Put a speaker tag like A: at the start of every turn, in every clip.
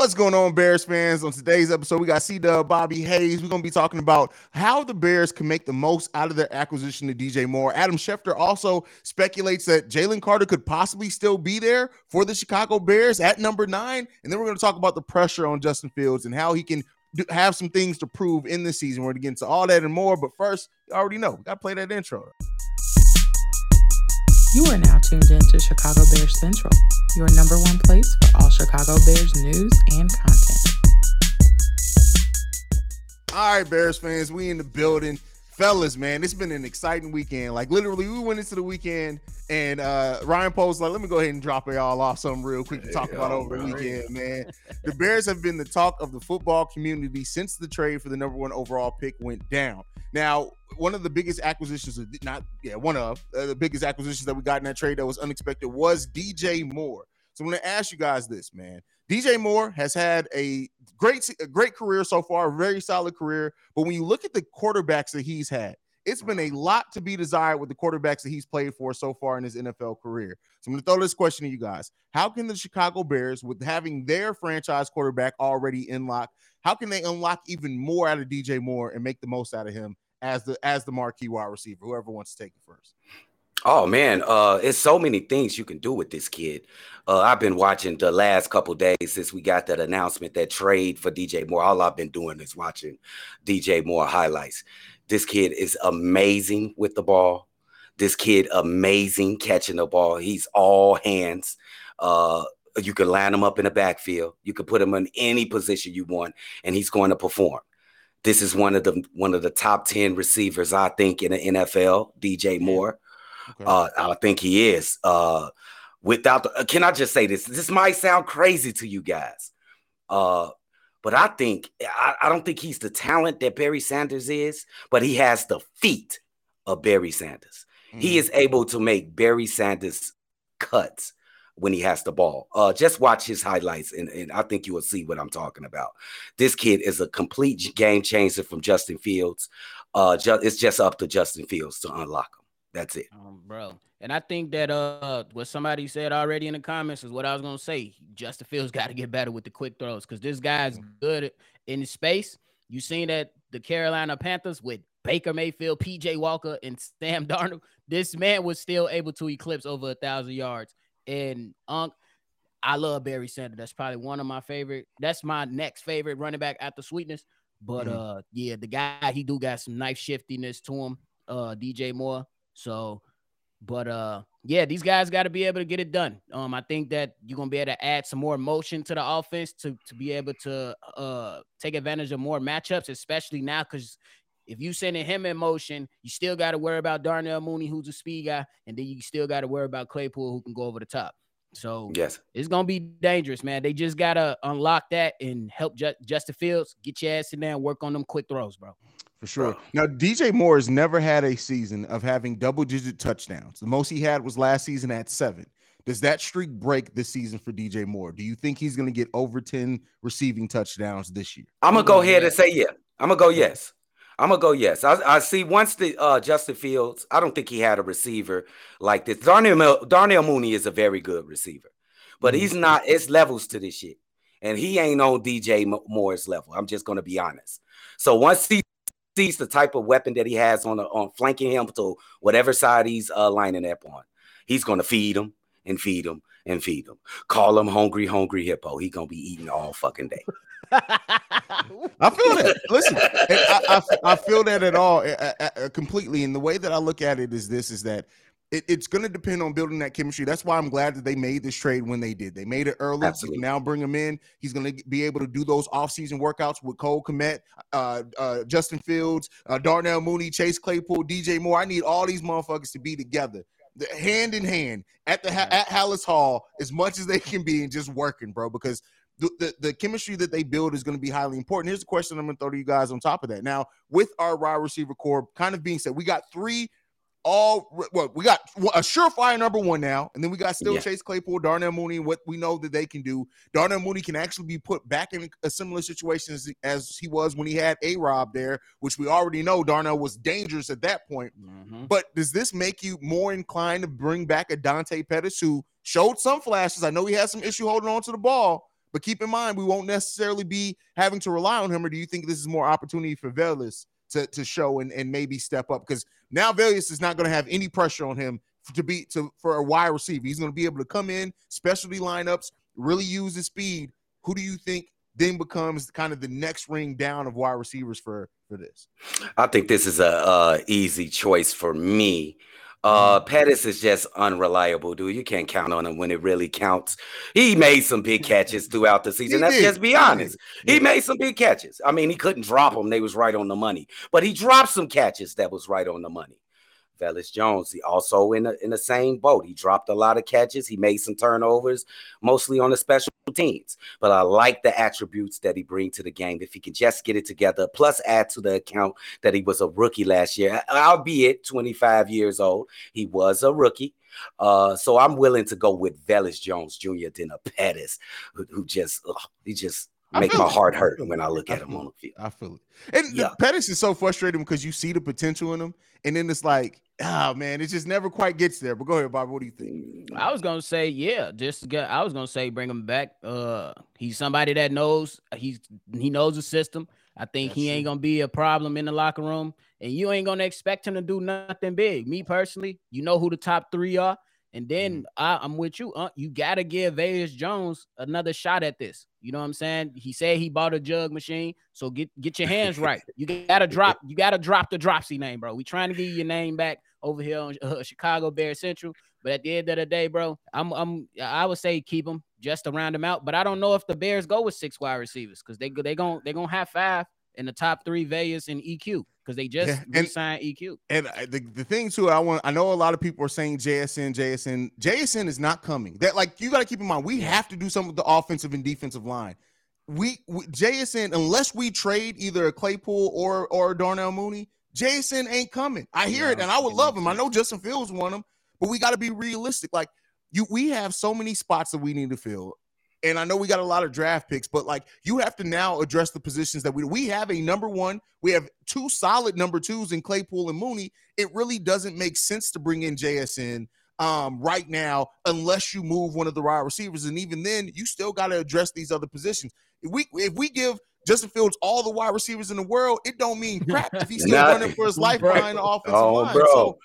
A: What's going on, Bears fans? On today's episode, we got C Dub, Bobby Haize. We're going to be talking about how the Bears can make the most out of their acquisition of DJ Moore. Adam Schefter also speculates that Jalen Carter could possibly still be there for the Chicago Bears at number nine. And then we're going to talk about the pressure on Justin Fields and how he can have some things to prove in this season. We're going to get into all that and more. But first, you already know, we got to play that intro.
B: You are now tuned in to Chicago Bears Central, your number one place for all Chicago Bears news and content.
A: All right, Bears fans, we in the building. Fellas, man, it's been an exciting weekend. Like literally, we went into the weekend and uh Ryan Poles like, let me go ahead and drop it all off something real quick to talk about over the weekend, man. The Bears have been the talk of the football community since the trade for the number one overall pick went down. Now, one of the biggest acquisitions, not yeah, one of uh, the biggest acquisitions that we got in that trade that was unexpected was DJ Moore. So I'm going to ask you guys this, man. DJ Moore has had a great, a great career so far, very solid career. But when you look at the quarterbacks that he's had, it's been a mm-hmm. lot to be desired with the quarterbacks that he's played for so far in his NFL career. So I'm going to throw this question to you guys: How can the Chicago Bears, with having their franchise quarterback already in lock, how can they unlock even more out of DJ Moore and make the most out of him as the as the marquee wide receiver? Whoever wants to take it first.
C: Oh man, uh, it's so many things you can do with this kid. Uh, I've been watching the last couple days since we got that announcement, that trade for DJ Moore. All I've been doing is watching DJ Moore highlights. This kid is amazing with the ball. This kid amazing catching the ball. He's all hands. Uh, you can line him up in the backfield. You can put him in any position you want, and he's going to perform. This is one of the one of the top ten receivers I think in the NFL. DJ Moore, okay. uh, I think he is. Uh, without, the, can I just say this? This might sound crazy to you guys, uh, but I think I, I don't think he's the talent that Barry Sanders is, but he has the feet of Barry Sanders. Mm. He is able to make Barry Sanders cuts when he has the ball. Uh, just watch his highlights, and, and I think you will see what I'm talking about. This kid is a complete game changer from Justin Fields. Uh, ju- it's just up to Justin Fields to unlock him. That's it,
D: um, bro. And I think that uh, what somebody said already in the comments is what I was gonna say. Justin Fields got to get better with the quick throws because this guy's mm. good in space. You seen that the Carolina Panthers with Baker Mayfield, PJ Walker, and Sam Darnold. This man was still able to eclipse over a thousand yards and Unc, I love Barry Sanders. That's probably one of my favorite. That's my next favorite running back after Sweetness. But mm-hmm. uh, yeah, the guy he do got some knife shiftiness to him. Uh, DJ Moore. So, but uh, yeah, these guys got to be able to get it done. Um, I think that you're gonna be able to add some more motion to the offense to to be able to uh take advantage of more matchups, especially now because if you sending him in motion, you still got to worry about Darnell Mooney, who's a speed guy, and then you still got to worry about Claypool, who can go over the top. So
C: yes,
D: it's gonna be dangerous, man. They just gotta unlock that and help Just, Justin Fields get your ass in there and work on them quick throws, bro.
A: For sure. Now, DJ Moore has never had a season of having double digit touchdowns. The most he had was last season at seven. Does that streak break this season for DJ Moore? Do you think he's going to get over 10 receiving touchdowns this year?
C: I'm going to go ahead and say yeah. I'm going to go yes. I'm gonna go yes. I, I see. Once the uh, Justin Fields, I don't think he had a receiver like this. Darnell Darnell Mooney is a very good receiver, but mm-hmm. he's not. It's levels to this shit, and he ain't on DJ Moore's level. I'm just gonna be honest. So once he sees the type of weapon that he has on the, on flanking him to whatever side he's uh, lining up on, he's gonna feed him and feed him and feed him. Call him hungry, hungry hippo. He gonna be eating all fucking day.
A: I feel that. Listen, I, I, I, feel that at all completely. And the way that I look at it is this: is that it, it's going to depend on building that chemistry. That's why I'm glad that they made this trade when they did. They made it early. Absolutely. Now bring him in. He's going to be able to do those offseason workouts with Cole Kmet, uh, uh, Justin Fields, uh, Darnell Mooney, Chase Claypool, DJ Moore. I need all these motherfuckers to be together the, hand in hand at the at Halas Hall as much as they can be and just working, bro. Because the, the, the chemistry that they build is going to be highly important. Here's a question I'm going to throw to you guys on top of that. Now, with our wide receiver core kind of being said, we got three all well, we got a surefire number one now, and then we got still yeah. Chase Claypool, Darnell Mooney, what we know that they can do. Darnell Mooney can actually be put back in a similar situation as, as he was when he had A Rob there, which we already know Darnell was dangerous at that point. Mm-hmm. But does this make you more inclined to bring back a Dante Pettis who showed some flashes? I know he had some issue holding on to the ball, But keep in mind, we won't necessarily be having to rely on him. Or do you think this is more opportunity for Velus? to, to show and, and maybe step up? Because now Velus is not going to have any pressure on him to be to for a wide receiver. He's going to be able to come in, specialty lineups, really use his speed. Who do you think then becomes kind of the next ring down of wide receivers for for this?
C: I think this is a, a easy choice for me. Uh, mm-hmm. Pettis is just unreliable, dude. You can't count on him when it really counts. He made some big catches throughout the season. He Let's did. just be honest. He, he made some big catches. I mean, he couldn't drop them; they was right on the money. But he dropped some catches that was right on the money. Velus Jones, he also in the, in the same boat. He dropped a lot of catches. He made some turnovers, mostly on the special teams. But I like the attributes that he brings to the game. If he can just get it together, plus add to the account that he was a rookie last year, albeit 25 years old, he was a rookie. Uh, so I'm willing to go with Velus Jones Jr. than a Pettis, who, who just ugh, he just make my heart hurt when I look at him on the field.
A: I feel it. And yeah. Pettis is so frustrating because you see the potential in him, and then it's like, oh man, it just never quite gets there. But go ahead, Bob. What do you think?
D: I was gonna say, yeah, just get, I was gonna say bring him back. Uh, he's somebody that knows he's he knows the system. I think That's he ain't gonna be a problem in the locker room, and you ain't gonna expect him to do nothing big. Me personally, you know who the top three are. And then mm. I, am with you. Uh, you gotta give Velus Jones another shot at this. You know what I'm saying? He said he bought a jug machine, so get get your hands right. You gotta drop. You gotta drop the Dropsy name, bro. We trying to get your name back over here on uh, Chicago Bear Central. But at the end of the day, bro, I'm I'm I would say keep him just to round him out. But I don't know if the Bears go with six wide receivers because they they going they gonna have five in the top three Velus and EQ because they just yeah, and, signed EQ.
A: And the, the thing too, I want I know a lot of people are saying JSN, JSN, JSN is not coming. That like you got to keep in mind, we have to do something with the offensive and defensive line. We, we JSN, unless we trade either a Claypool or or Darnell Mooney, JSN ain't coming. I hear yeah, it, and I would love him. I know Justin Fields want him, but we got to be realistic. Like you, we have so many spots that we need to fill. And I know we got a lot of draft picks, but like you have to now address the positions that we we have a number one, we have two solid number twos in Claypool and Mooney. It really doesn't make sense to bring in JSN um, right now unless you move one of the wide receivers, and even then, you still got to address these other positions. If we if we give Justin Fields all the wide receivers in the world, it don't mean crap if he's still running for his life behind the offensive oh, line. Bro. So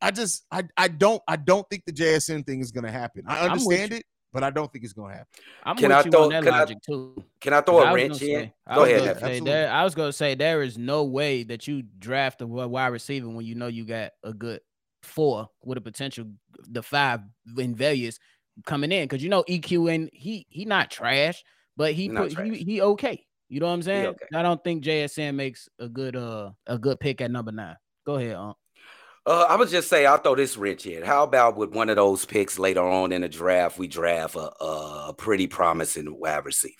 A: I just I I don't I don't think the JSN thing is going to happen. I understand it but I don't think it's gonna happen.
D: I'm can with I you throw, on that logic I, too.
C: Can I throw a wrench in? Go ahead.
D: Say, there, I was gonna say there is no way that you draft a wide receiver when you know you got a good four with a potential the five in Velus coming in because you know EQ and he he not trash, but he put, trash. he he okay. You know what I'm saying? Okay. I don't think JSN makes a good uh a good pick at number nine. Go ahead, um.
C: Uh, I would just say I'll throw this rich in. How about with one of those picks later on in the draft, we draft a, a pretty promising wide receiver.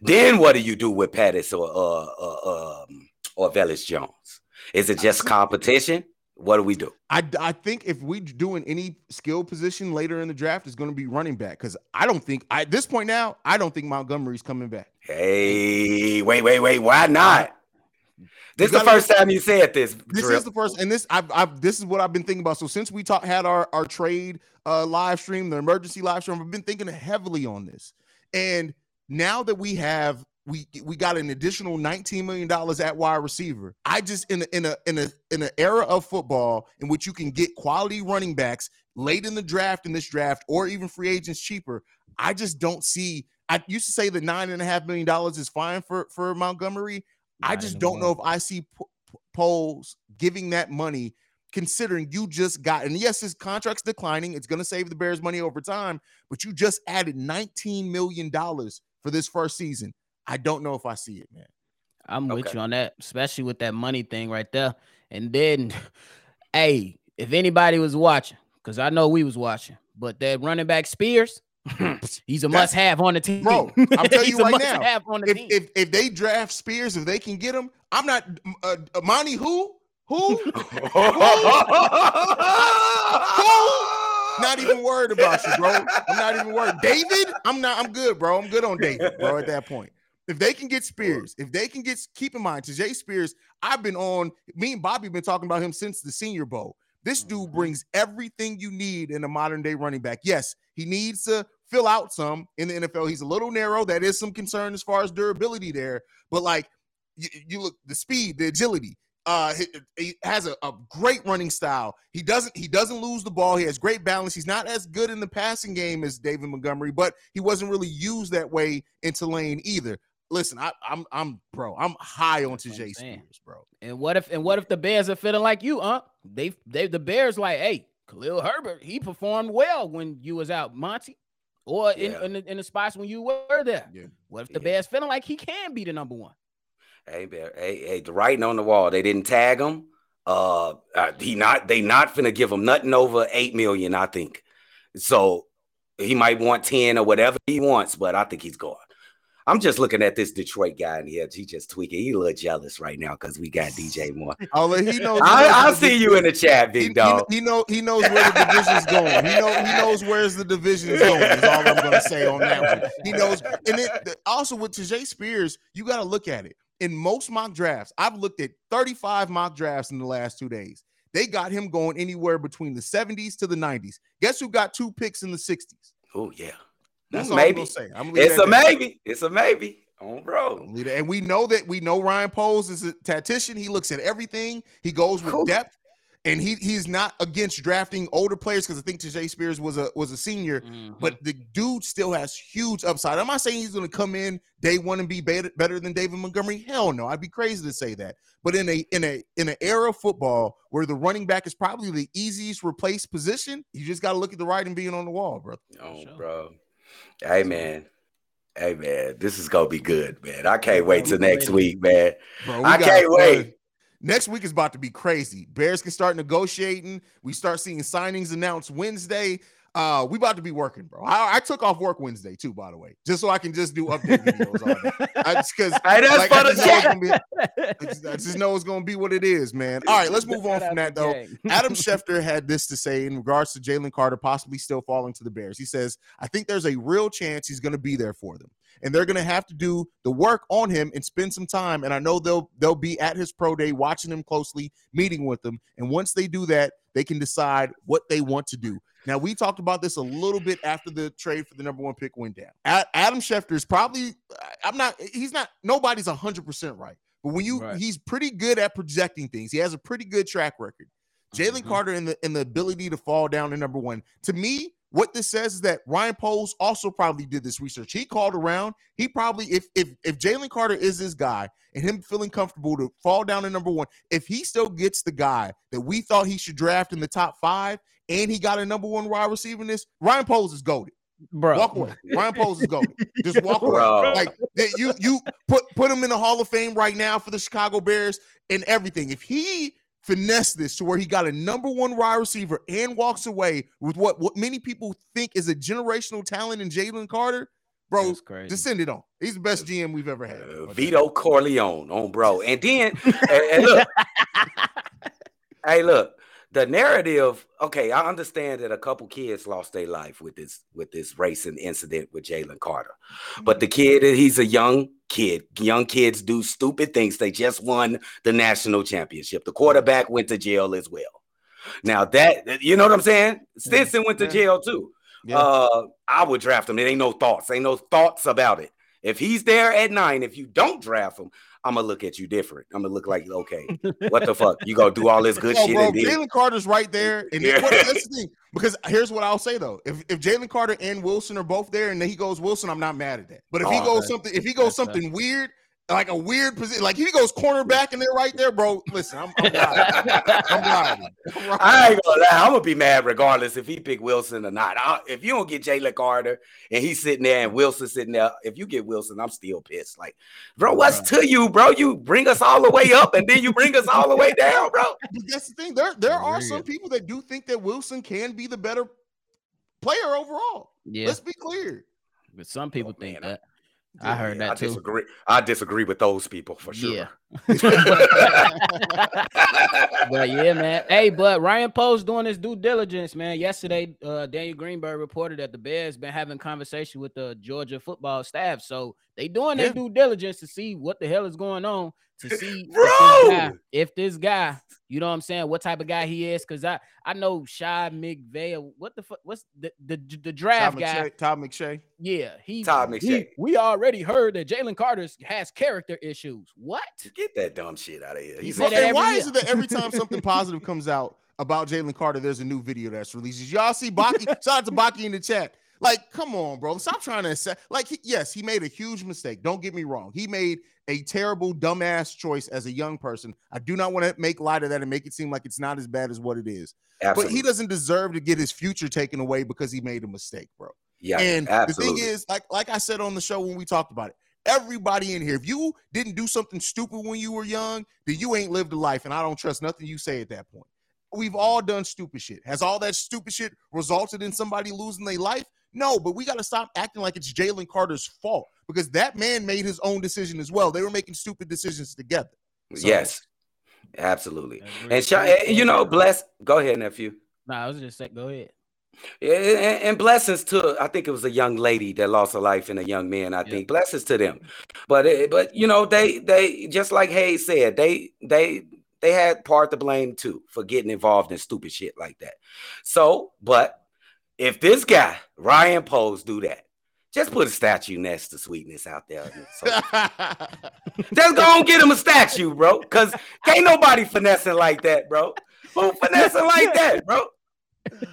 C: Then what do you do with Pettis or uh, uh, um, or Velus Jones? Is it just competition? What do we do?
A: I, I think if we doing any skill position later in the draft is going to be running back because I don't think I, at this point now I don't think Montgomery's coming back.
C: Hey, wait, wait, wait! Why not? This is the first time you said this.
A: This is the first, and this I've, I've this is what I've been thinking about. So since we talked had our our trade uh live stream, the emergency live stream, I've been thinking heavily on this. And now that we have we we got an additional 19 million dollars at wide receiver. I just in a, in a in a in an era of football in which you can get quality running backs late in the draft in this draft or even free agents cheaper. I just don't see. I used to say that nine and a half million dollars is fine for for Montgomery. I just don't know if I see p- Poles giving that money, considering you just got, and yes, his contract's declining. It's going to save the Bears money over time, but you just added $19 million for this first season. I don't know if I see it, man.
D: I'm okay. with you on that, especially with that money thing right there. And then, hey, if anybody was watching, because I know we was watching, but that running back Spears, He's a must have on the team.
A: Bro, I'm telling you right now. If, if, if they draft Spears, if they can get him, I'm not uh, uh Monty who? Who? who? Not even worried about you, bro. I'm not even worried. David, I'm not, I'm good, bro. I'm good on David, bro, at that point. If they can get Spears, if they can get keep in mind Tyjae Spears, I've been on me and Bobby been talking about him since the senior bowl. This dude mm-hmm. brings everything you need in a modern day running back. Yes, he needs to fill out some in the NFL. He's a little narrow. That is some concern as far as durability there. But like you, you look the speed, the agility. Uh, he, he has a, a, great running style. He doesn't he doesn't lose the ball. He has great balance. He's not as good in the passing game as David Montgomery, but he wasn't really used that way in Tulane either. Listen, I, am I'm, I'm bro. I'm high on Tyjae Spears, bro.
D: And what if and what if the Bears are feeling like you, huh? They they the Bears like, hey, Khalil Herbert, he performed well when you was out, Monty, or in in, the, in the spots when you were there. Yeah. What if the yeah. Bears feeling like he can be the number one?
C: Hey, Bear, hey, hey, the writing on the wall. They didn't tag him. Uh, uh, he not they not finna give him nothing over eight million. I think so. He might want ten or whatever he wants, but I think he's gone. I'm just looking at this Detroit guy in here. he just tweaking. He a little jealous right now because we got DJ Moore.
A: Oh, he knows.
C: I, will see you in the chat, big
A: he,
C: dog.
A: He, he, know he knows where the division's going. He know he knows where's the division's going. Is all I'm going to say on that one. He knows. And it, also with Tyjae Spears, you got to look at it. In most mock drafts, I've looked at 35 mock drafts in the last two days. They got him going anywhere between the 70s to the 90s. Guess who got two picks in the 60s?
C: Oh yeah.
A: That's
C: maybe.
A: I'm say.
C: I'm it's a maybe. It's a maybe. Oh, bro.
A: And we know that we know Ryan Poles is a tactician. He looks at everything. He goes with cool. depth, and he he's not against drafting older players because I think Tyjae Spears was a was a senior, mm-hmm. but the dude still has huge upside. I'm not saying he's going to come in day one and be better, better than David Montgomery. Hell no, I'd be crazy to say that. But in a in a in an era of football where the running back is probably the easiest replaced position, you just got to look at the writing being on the wall, bro.
C: Oh, sure. bro. Hey man, hey man, this is gonna be good, man. I can't wait till next week, man. Bro, I can't wait.
A: Uh, next week is about to be crazy. Bears can start negotiating. We start seeing signings announced Wednesday. Uh, we about to be working, bro. I, I, took off work Wednesday too, by the way, just so I can just do update videos on it. Because I, like, I, just be, I just know it's gonna be what it is, man. All right, let's move on from that though. Adam Schefter had this to say in regards to Jalen Carter possibly still falling to the Bears. He says, "I think there's a real chance he's gonna be there for them, and they're gonna have to do the work on him and spend some time. And I know they'll they'll be at his pro day, watching him closely, meeting with him, and once they do that." They can decide what they want to do. Now, we talked about this a little bit after the trade for the number one pick went down. Adam Schefter is probably, I'm not, he's not, nobody's 100% right. But when you, right. he's pretty good at projecting things. He has a pretty good track record. Jalen mm-hmm. Carter and the and the ability to fall down to number one. To me, what this says is that Ryan Poles also probably did this research. He called around. He probably, if if if Jalen Carter is this guy and him feeling comfortable to fall down to number one, if he still gets the guy that we thought he should draft in the top five, and he got a number one wide receiver in this, Ryan Poles is goaded. Bro, walk away. Ryan Poles is goaded. Just walk away. Bro. Like you, you put put him in the Hall of Fame right now for the Chicago Bears and everything. If he finesse this to where he got a number one wide receiver and walks away with what, what many people think is a generational talent in Jalen Carter, bro, just send it on. He's the best GM we've ever had.
C: Uh, Vito Corleone on bro. And then and, and look, hey, look, the narrative, okay, I understand that a couple kids lost their life with this with this racing incident with Jalen Carter. But the kid, he's a young kid. Young kids do stupid things. They just won the national championship. The quarterback went to jail as well. Now that you know what I'm saying? Stetson went to jail too. Yeah. Uh, I would draft him. There ain't no thoughts. Ain't no thoughts about it. If he's there at nine, if you don't draft him, I'm gonna look at you different. I'm gonna look like, okay, what the fuck? You gonna do all this good oh, shit? Bro,
A: Jalen Carter's right there, and yeah. what, that's the thing. Because here's what I'll say though: if if Jalen Carter and Wilson are both there, and then he goes Wilson, I'm not mad at that. But if oh, he goes something, if he goes something weird, like a weird position. Like he goes cornerback and they're right there, bro. Listen, I'm, I'm riding. I'm riding.
C: I'm riding. I ain't gonna lie. I'm gonna be mad regardless if he pick Wilson or not. I, if you don't get Jalen Carter and he's sitting there and Wilson sitting there, if you get Wilson, I'm still pissed. Like, bro, what's to you, bro? You bring us all the way up and then you bring us all the way down, bro.
A: But that's the thing. There, there are some people that do think that Wilson can be the better player overall. Yeah. Let's be clear.
D: But some people oh, think man, that. I heard that
C: I
D: too.
C: Disagree. I disagree with those people for sure.
D: Yeah. but yeah, man. Hey, but Ryan Poles doing his due diligence, man. Yesterday, uh, Daniel Greenberg reported that the Bears been having conversation with the Georgia football staff, so They doing
A: Yeah.
D: their due diligence to see what the hell is going on, to see if this, guy, if this guy, you know what I'm saying, what type of guy he is. Cause I I know Shy McVeigh. What the fuck? What's the the, the draft
A: Todd
D: guy?
A: McShay, Todd McShay.
D: Yeah, he
C: Todd
D: we,
C: McShay.
D: we already heard that Jalen Carter has character issues. What?
C: Get that dumb shit out of here.
D: He
C: He's
D: said
A: Well, and why
D: every
A: is it that every time something positive comes out about Jalen Carter, there's a new video that's released? Did Y'all see Baki? Shout out to Baki in the chat. Like, come on, bro. Stop trying to assess. Like, he- yes, he made a huge mistake. Don't get me wrong. He made a terrible, dumbass choice as a young person. I do not want to make light of that and make it seem like it's not as bad as what it is.
C: absolutely.
A: But he doesn't deserve to get his future taken away because he made a mistake, bro.
C: yeah,
A: and
C: absolutely.
A: the thing is, like like I said on the show when we talked about it, everybody in here, if you didn't do something stupid when you were young, then you ain't lived a life, and I don't trust nothing you say at that point. We've all done stupid shit. Has all that stupid shit resulted in somebody losing their life? No, but we got to stop acting like it's Jalen Carter's fault because that man made his own decision as well. They were making stupid decisions together. So-
C: yes, absolutely. And Sha- and, you know, bless. Go ahead, nephew.
D: Nah, I was just saying, go ahead.
C: Yeah, And, and blessings to I think it was a young lady that lost her life and a young man. I
D: Yeah.
C: think blessings to them. But it, but you know they they just like Haize said they they they had part to blame too for getting involved in stupid shit like that. So, but if this guy Ryan Poles do that, just put a statue next to Sweetness out there. So, just go and get him a statue, bro. Cause ain't nobody finessing like that, bro. Who finessing like that, bro?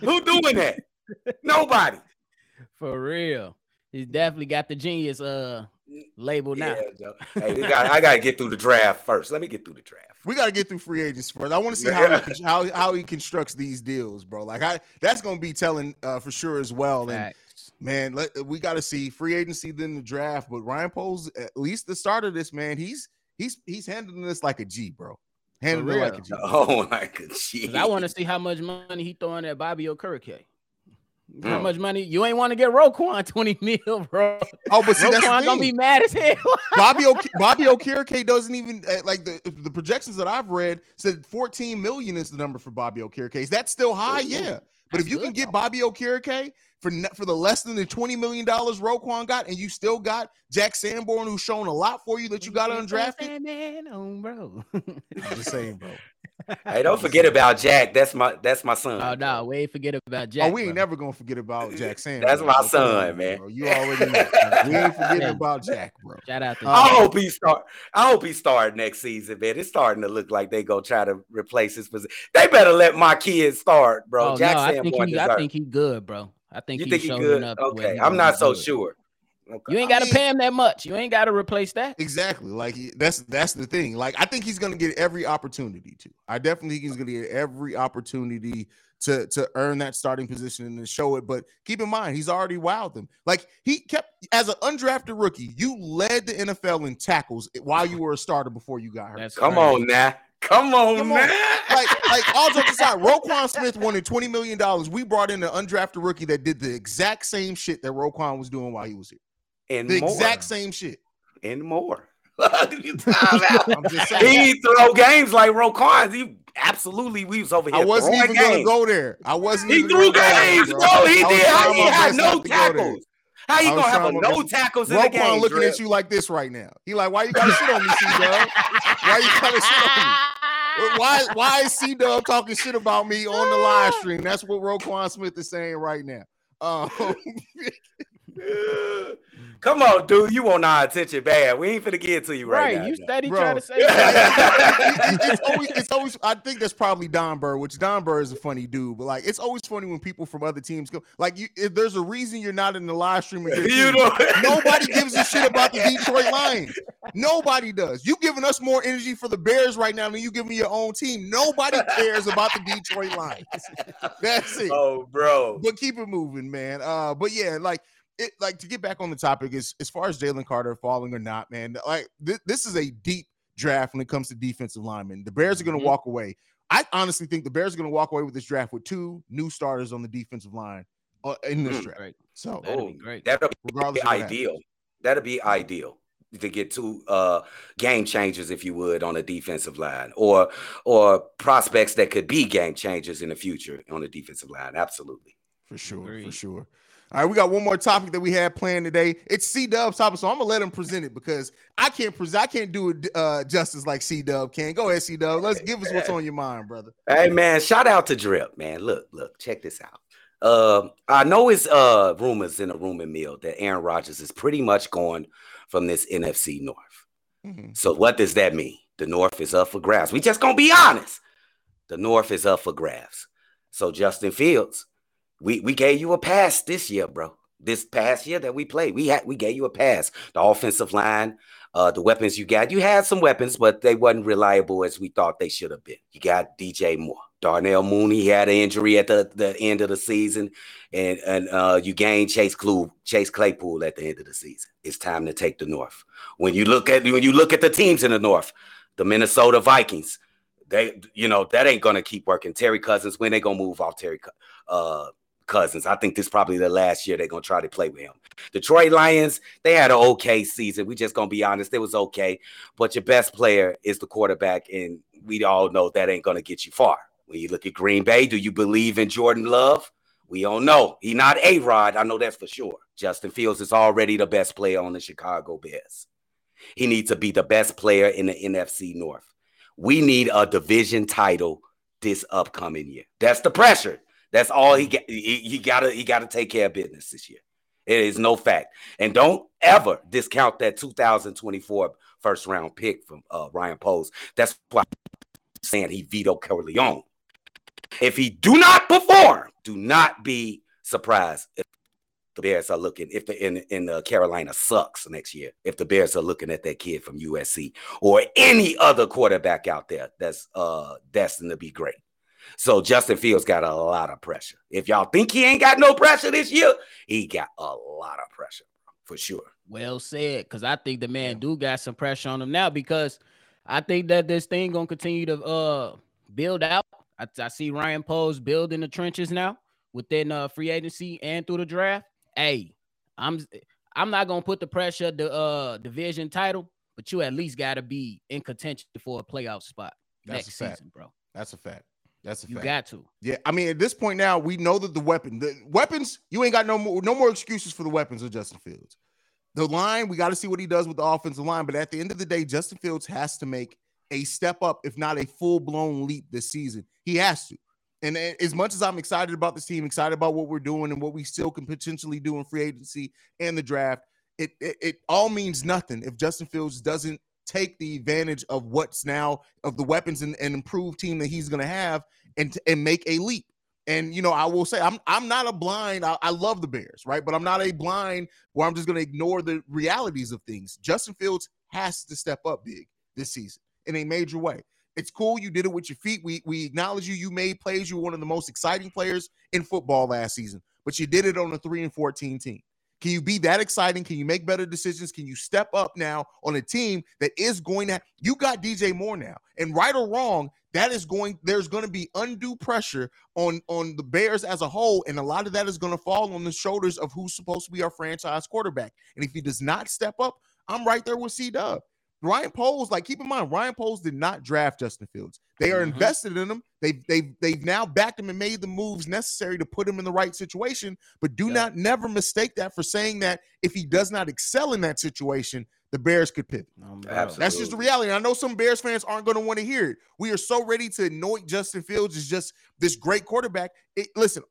C: Who doing that? Nobody.
D: For real. He's definitely got the genius uh label now.
C: Yeah, Joe. hey, we got, I gotta get through the draft first. Let me get through the draft.
A: we got to get through free agents first. I want to see how he, how how he constructs these deals, bro. Like I that's gonna be telling uh, for sure as well. And man, let, we got to see free agency then the draft. But Ryan Poles, at least the start of this, man, he's he's he's handling this like a G, bro. Handling it like a
D: real.
A: G.
C: Oh my god, shit.
D: 'Cause I want to see how much money he throwing at Bobby Okereke. How
C: Mm.
D: much money you ain't want to get Roquan 20 mil, bro.
A: Oh, but see, that's
D: Roquan gonna be mad as hell.
A: Bobby o- Bobby Okereke doesn't even uh, like the the projections that I've read said 14 million is the number for Bobby Okereke. Is that still high?
C: Ooh,
A: Yeah. But if you can get. Bobby Okereke for for the less than the 20 million dollars Roquan got, and you still got Jack Sanborn who's shown a lot for you that you got undrafted.
D: Man, oh, bro.
A: I'm just saying, bro.
C: Hey, don't forget about Jack. That's my that's my son.
D: oh no, we ain't forget about Jack.
A: oh, we ain't
D: bro.
A: never gonna forget about Jack Sanborn.
C: That's my
A: bro. Come
C: son,
A: on,
C: man.
A: bro. You already know. we ain't forgetting
D: Yeah.
A: about Jack, bro.
D: Shout out to
A: Uh,
C: I
D: Jack.
C: hope he start. I hope he start next season, man. It's starting to look like they go try to replace his position. They better let my kids start, bro.
D: Oh,
C: Jack
D: no, I think
C: Sanborn
D: he, I think he good, bro. I think
C: You
D: he
C: think he
D: showing
C: good?
D: up.
C: Okay,
D: he
C: I'm not so
D: good.
C: sure. Okay.
D: You ain't got to
A: mean-
D: pay him that much. You ain't got to replace that.
A: Exactly. Like he- that's that's the thing. Like I think he's gonna get every opportunity to. I definitely think he's gonna get every opportunity to to earn that starting position and to show it. But keep in mind, he's already wowed them. Like he kept as an undrafted rookie, you led the NFL in tackles while you were a starter before you got hurt.
D: That's
C: Come
D: crazy.
C: on now. Come on,
A: Come on.
C: man.
A: like, like all jokes aside, Roquan Smith wanted $20 million. We brought in an undrafted rookie that did the exact same shit that Roquan was doing while he was here.
C: and
A: The
C: more.
A: exact same shit.
C: and more. Time out.
A: I'm just saying.
C: he throw games like Roquan. He absolutely we was over here.
A: I wasn't even gonna go there. I wasn't
C: He
A: even
C: threw
A: go there,
C: games, bro. He did. How he had no
A: not to go there.
C: tackles? How you gonna have a no
A: best.
C: tackles in the
A: Roquan
C: game?
A: looking
C: Drip?
A: at you like this right now. He like, why you gotta shit on me, C? Why you gotta shit on me? Why why is C Dub talking shit about me on the live stream? That's what Roquan Smith is saying right now. Um,
C: Come on, dude. You want our attention bad. We ain't finna get to you right,
D: Right,
C: now.
D: you
C: Joe.
D: steady
A: Bro.
D: trying to say
A: it- it's always it's always I think that's probably Don Burr, which Don Burr is a funny dude, but like it's always funny when people from other teams go like you if there's a reason you're not in the live stream with your
C: You
A: team.
C: know,
A: Nobody gives a shit about the Detroit Lions. Nobody does. You giving us more energy for the Bears right now than you giving your own team. Nobody cares about the Detroit Lions. That's it.
C: Oh, bro.
A: But keep it moving, man. Uh, but yeah, like it, like to get back on the topic is as far as Jalen Carter falling or not, man. Like thi- this is a deep draft when it comes to defensive linemen. The Bears are going to
D: Mhm.
A: walk away. I honestly think the Bears are going to walk away with this draft with two new starters on the defensive line uh, in this
C: Mm.
A: draft.
D: Right.
A: So
D: That'd
C: Oh,
D: be great.
C: That'll be
A: of what happens.
C: ideal. That'll be ideal to get two uh game changers, if you would, on the defensive line, or or prospects that could be game changers in the future on the defensive line. Absolutely.
A: for sure, for sure. All right, we got one more topic that we had planned today. It's C Dub's topic, so I'm gonna let him present it because I can't present, I can't do it uh, justice like C Dub can. Go ahead, C Dub. Let's give us what's on your mind, brother.
C: Hey man, shout out to Drip, man. Look, look, check this out. Uh, I know it's uh rumors in the rumor mill that Aaron Rodgers is pretty much going from this NFC North. Mm-hmm. So what does that mean? The North is up for grabs. We just gonna be honest. The North is up for grabs. So Justin Fields we we gave you a pass this year, bro. This past year that we played, we had we gave you a pass. The offensive line, uh, the weapons you got, you had some weapons, but they wasn't reliable as we thought they should have been. You got DJ Moore, Darnell Mooney had an injury at the, the end of the season, and and uh, you gained Chase Clu, Chase Claypool at the end of the season. It's time to take the North. When you look at when you look at the teams in the North, the Minnesota Vikings, they you know that ain't gonna keep working. Terry Cousins, when they gonna move off Terry? Uh, Cousins. I think this probably the last year they're gonna try to play with him. Detroit Lions, they had an okay season. We just gonna be honest, it was okay. But your best player is the quarterback, and we all know that ain't gonna get you far. When you look at Green Bay, do you believe in Jordan Love? We don't know. He not a Rod. I know that's for sure. Justin Fields is already the best player on the Chicago Bears. He needs to be the best player in the NFC North. We need a division title this upcoming year. That's the pressure. That's all he got. He, he gotta he gotta take care of business this year. It is no fact. And don't ever discount that 2024 first round pick from uh, Ryan Poles. That's why I'm saying he vetoed Corleone. If he do not perform, do not be surprised if the Bears are looking if the in in uh, Carolina sucks next year. If the Bears are looking at that kid from USC or any other quarterback out there that's uh destined to be great. So Justin Fields got a lot of pressure. If y'all think he ain't got no pressure this year, he got a lot of pressure for sure.
D: Well said, because I think the man do got some pressure on him now because I think that this thing gonna continue to uh build out. I, I see Ryan Poles building the trenches now within uh free agency and through the draft. Hey, I'm I'm not gonna put the pressure the uh division title, but you at least gotta be in contention for a playoff spot That's next season, bro.
A: That's a fact. That's a fact.
D: you
A: fact.
D: got to.
A: Yeah, I mean, at this point now, we know that the weapon, the weapons, you ain't got no more, no more excuses for the weapons of Justin Fields. The line, we got to see what he does with the offensive line. But at the end of the day, Justin Fields has to make a step up, if not a full blown leap this season. He has to. And as much as I'm excited about this team, excited about what we're doing and what we still can potentially do in free agency and the draft, it, it, it all means nothing if Justin Fields doesn't take the advantage of what's now of the weapons and, and improved team that he's going to have and and make a leap. And you know, I will say I'm I'm not a blind. I, I love the Bears, right? But I'm not a blind where I'm just going to ignore the realities of things. Justin Fields has to step up big this season in a major way. It's cool you did it with your feet. We we acknowledge you. You made plays. You were one of the most exciting players in football last season, but you did it on a three and fourteen team. Can you be that exciting? Can you make better decisions? Can you step up now on a team that is going to you got DJ Moore now. And right or wrong, that is going there's going to be undue pressure on on the Bears as a whole and a lot of that is going to fall on the shoulders of who's supposed to be our franchise quarterback. And if he does not step up, I'm right there with C Dub. Ryan Poles, like keep in mind, Ryan Poles did not draft Justin Fields. They are mm-hmm. invested in him. They've they've they've now backed him and made the moves necessary to put him in the right situation. But do yeah. not never mistake that for saying that if he does not excel in that situation, the Bears could pivot. No, That's just the reality. I know some Bears fans aren't going to want to hear it. We are so ready to anoint Justin Fields as just this great quarterback. It, listen,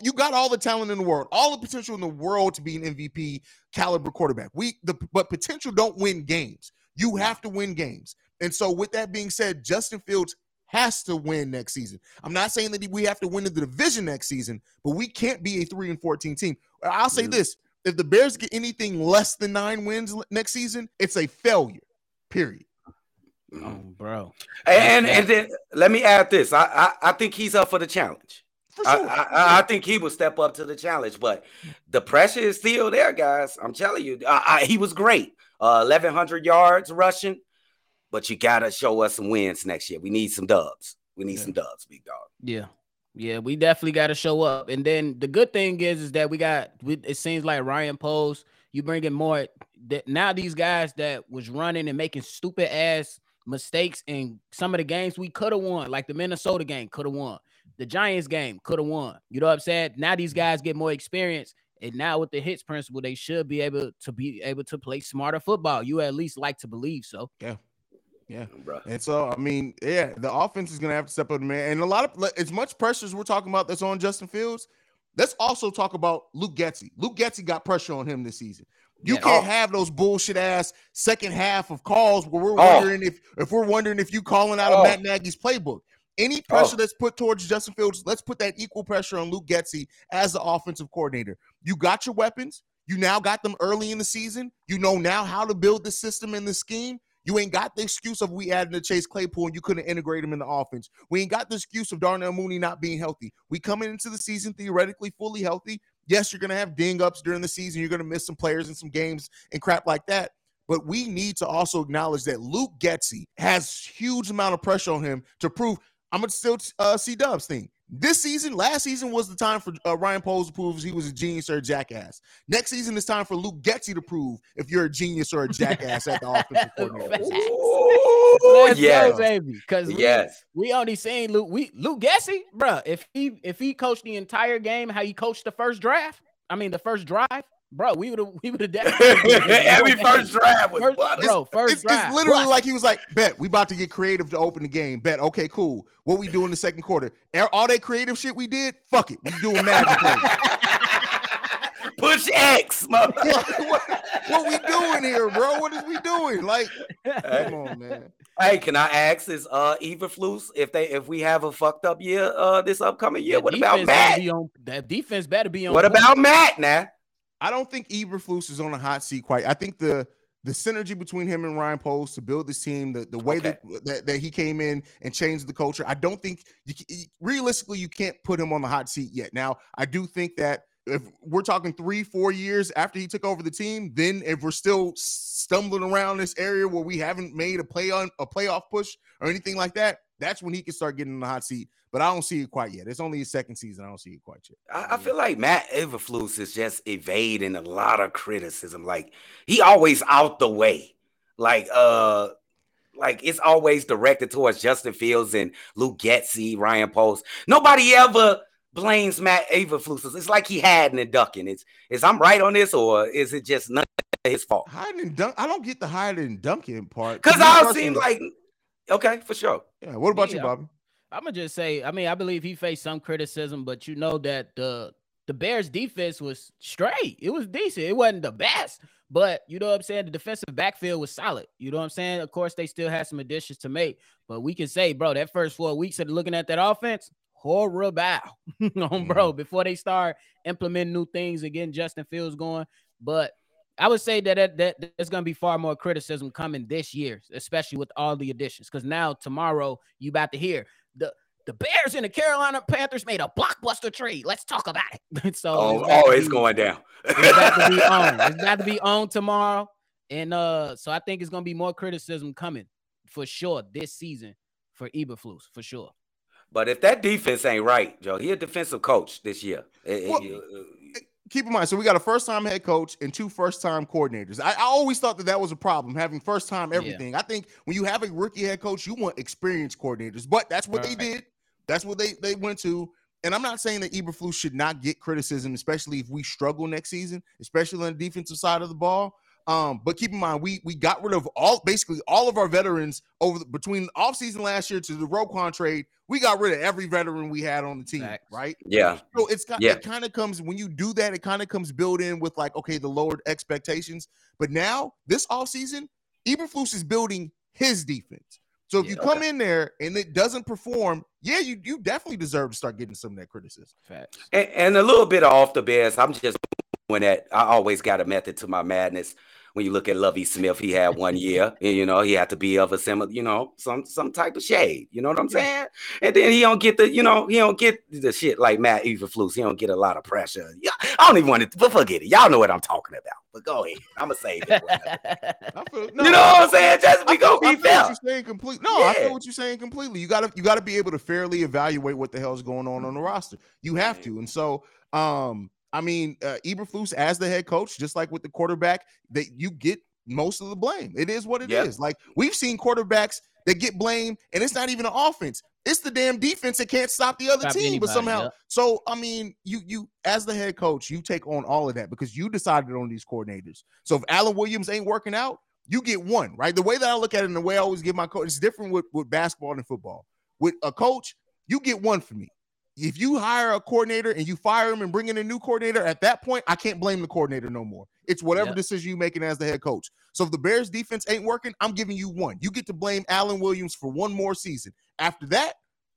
A: you got all the talent in the world, all the potential in the world to be an MVP caliber quarterback. We the but potential don't win games. You have to win games. And so, with that being said, Justin Fields has to win next season. I'm not saying that we have to win the division next season, but we can't be a 3 and 14 team. I'll say this if the Bears get anything less than nine wins next season, it's a failure, period.
D: Oh, bro.
C: And and then let me add this. I I, I think he's up for the challenge. Sure. I, I, I, think he will step up to the challenge, but the pressure is still there, guys. I'm telling you, I, he was great uh, 1,100 yards rushing, but you got to show us some wins next year. We need some dubs. We need yeah. some dubs, big dog.
D: Yeah. Yeah, we definitely got to show up. And then the good thing is, is that we got. We, it seems like Ryan Poles. You bring in more. That now these guys that was running and making stupid ass mistakes in some of the games we could have won, like the Minnesota game could have won, the Giants game could have won. You know what I'm saying? Now these guys get more experience And now with the hits principle, they should be able to be able to play smarter football. You at least like to believe so.
A: Yeah. Yeah,
C: bro.
A: And so, I mean, yeah, the offense is gonna have to step up, man. And a lot of as much pressure as we're talking about that's on Justin Fields, let's also talk about Luke Getsy. Luke Getsy got pressure on him this season. You
D: Yeah.
A: can't
C: Oh.
A: have those bullshit ass second half of calls where we're
C: Oh.
A: wondering if if we're wondering if you calling out
C: Oh.
A: of Matt Nagy's playbook. Any oh. pressure
C: Oh.
A: that's put towards Justin Fields, let's put that equal pressure on Luke Getsy as the offensive coordinator. You got your weapons. You now got them early in the season. You know now how to build the system and the scheme. You ain't got the excuse of we added to Chase Claypool and you couldn't integrate him in the offense. We ain't got the excuse of Darnell Mooney not being healthy. We coming into the season theoretically fully healthy. Yes, you're gonna have ding ups during the season. You're gonna miss some players in some games and crap like that. But we need to also acknowledge that Luke Getsy has huge amount of pressure on him to prove. I'm gonna still uh, see Dubs thing. This season, last season was the time for uh, Ryan Poles to prove he was a genius or a jackass. Next season is time for Luke Getsy to prove if you're a genius or a jackass at the offensive coordinator.
C: Ooh,
D: Let's
C: yes.
D: go, baby. Because
C: Yes.
D: we only seen Luke. We Luke Getsy, bruh. If he if he coached the entire game, how he coached the first draft, I mean the first drive, bro, we would have we would have definitely
C: Every first drive was
D: First-
C: butter.
D: bro, first
A: It's,
D: drive.
A: it's literally
D: What?
A: like he was like, "Bet we about to get creative to open the game." Bet okay, cool. What we do in the second quarter? All- All that creative shit we did, fuck it, we doing magic.
C: Push X, mother.
A: what, what we doing here, bro? What is we doing? Like, come on, man.
C: Hey, can I ask is uh Eberflus if they if we have a fucked up year uh this upcoming year?
D: That
C: What about Matt?
D: be on- that defense better be on.
C: What
D: point.
C: about Matt now?
A: I don't think Eberflus is on a hot seat quite. I think the the synergy between him and Ryan Poles to build this team, the, the way
C: Okay.
A: that, that that he came in and changed the culture, I don't think you, realistically you can't put him on the hot seat yet. Now, I do think that if we're talking three, four years after he took over the team, then if we're still stumbling around this area where we haven't made a play on a playoff push or anything like that, that's when he can start getting in the hot seat. But I don't see it quite yet. It's only his second season. I don't see it quite yet.
C: I, I feel like Matt Eberflus is just evading a lot of criticism. Like he always out the way. Like uh like it's always directed towards Justin Fields and Luke Getsy, Ryan Poles. Nobody ever blames Matt Eberflus. It's like he hiding and ducking. It's is I'm right on this or is it just not his fault?
A: Hiding and dunk. I don't get the hiding and dunking part.
C: Because
A: To me
C: I seem like okay for sure.
A: Yeah. What about you, Bobby?
D: I'm gonna just say, I mean, I believe he faced some criticism, but you know that the the Bears defense was straight. It was decent. It wasn't the best, but you know what I'm saying? The defensive backfield was solid. You know what I'm saying? Of course, they still had some additions to make, but we can say, bro, that first four weeks of looking at that offense, horrible on um, bro, mm-hmm. before they start implementing new things getting Justin Fields going. But I would say that, that, that there's going to be far more criticism coming this year, especially with all the additions. Because now tomorrow you about to hear the the Bears and the Carolina Panthers made a blockbuster trade. Let's talk about it. so
C: Oh,
D: it's
C: oh, it's
D: be-
C: going down.
D: It's about to be on. It's about to be on tomorrow, and uh, so I think it's going to be more criticism coming for sure this season for Eberflus for sure.
C: But if that defense ain't right, Joe, he a defensive coach this year. Eh, eh,
A: Well, Keep in mind, so we got a first-time head coach and two first-time coordinators. I, I always thought that that was a problem having first-time
D: Yeah.
A: everything. I think when you have a rookie head coach, you want experienced coordinators. But that's what they
D: Right.
A: did. That's what they they went to. And I'm not saying that Eberflus should not get criticism, especially if we struggle next season, especially on the defensive side of the ball. Um, but keep in mind, we we got rid of all basically all of our veterans over the, between the offseason last year to the Roquan trade. We got rid of every veteran we had on the team,
D: Facts.
A: right?
C: yeah,
A: So it's got
C: Yeah.
A: it kind of comes when you do that, it kind of comes built in with like, okay, the lowered expectations. But now this offseason, Eberflus is building his defense. So if
C: Yeah,
A: you come in there and it doesn't perform, yeah, you you definitely deserve to start getting some of that criticism.
D: Facts.
C: and, and a little bit off the Bears. I'm just doing that. I always got a method to my madness. When you look at Lovie Smith, he had one year, and you know he had to be of a similar, you know, some some type of shade. You know what I'm saying? And then he don't get the, you know, he don't get the shit like Matt Eberflus. He don't get a lot of pressure. Yeah, I don't even want to, but forget it. Y'all know what I'm talking about. But go ahead. I'm gonna say it.
A: I feel,
C: you know what I'm saying? Just
A: I
C: we
A: feel,
C: gonna
A: I
C: be
A: feel
C: fair.
A: what you're saying completely. No, I
C: Yeah.
A: feel what you're saying completely. You gotta you gotta be able to fairly evaluate what the hell's going on on the roster. You have to, and so um, I mean, uh, Eberflus as the head coach, just like with the quarterback, that you get most of the blame. It is what it is.
C: Yep.
A: Like we've seen quarterbacks that get blamed, and it's not even an offense. It's the damn defense that can't stop the other
D: Stop
A: team, but somehow.
D: yep.
A: So I mean, you you as the head coach, you take on all of that because you decided on these coordinators. So if Alan Williams ain't working out, you get one, right? The way that I look at it and the way I always give my coach, it's different with, with basketball and football. With a coach, you get one for me. If you hire a coordinator and you fire him and bring in a new coordinator, at that point, I can't blame the coordinator no more. It's whatever
D: Yep.
A: decision you're making as the head coach. So if the Bears defense ain't working, I'm giving you one. You get to blame Alan Williams for one more season. After that,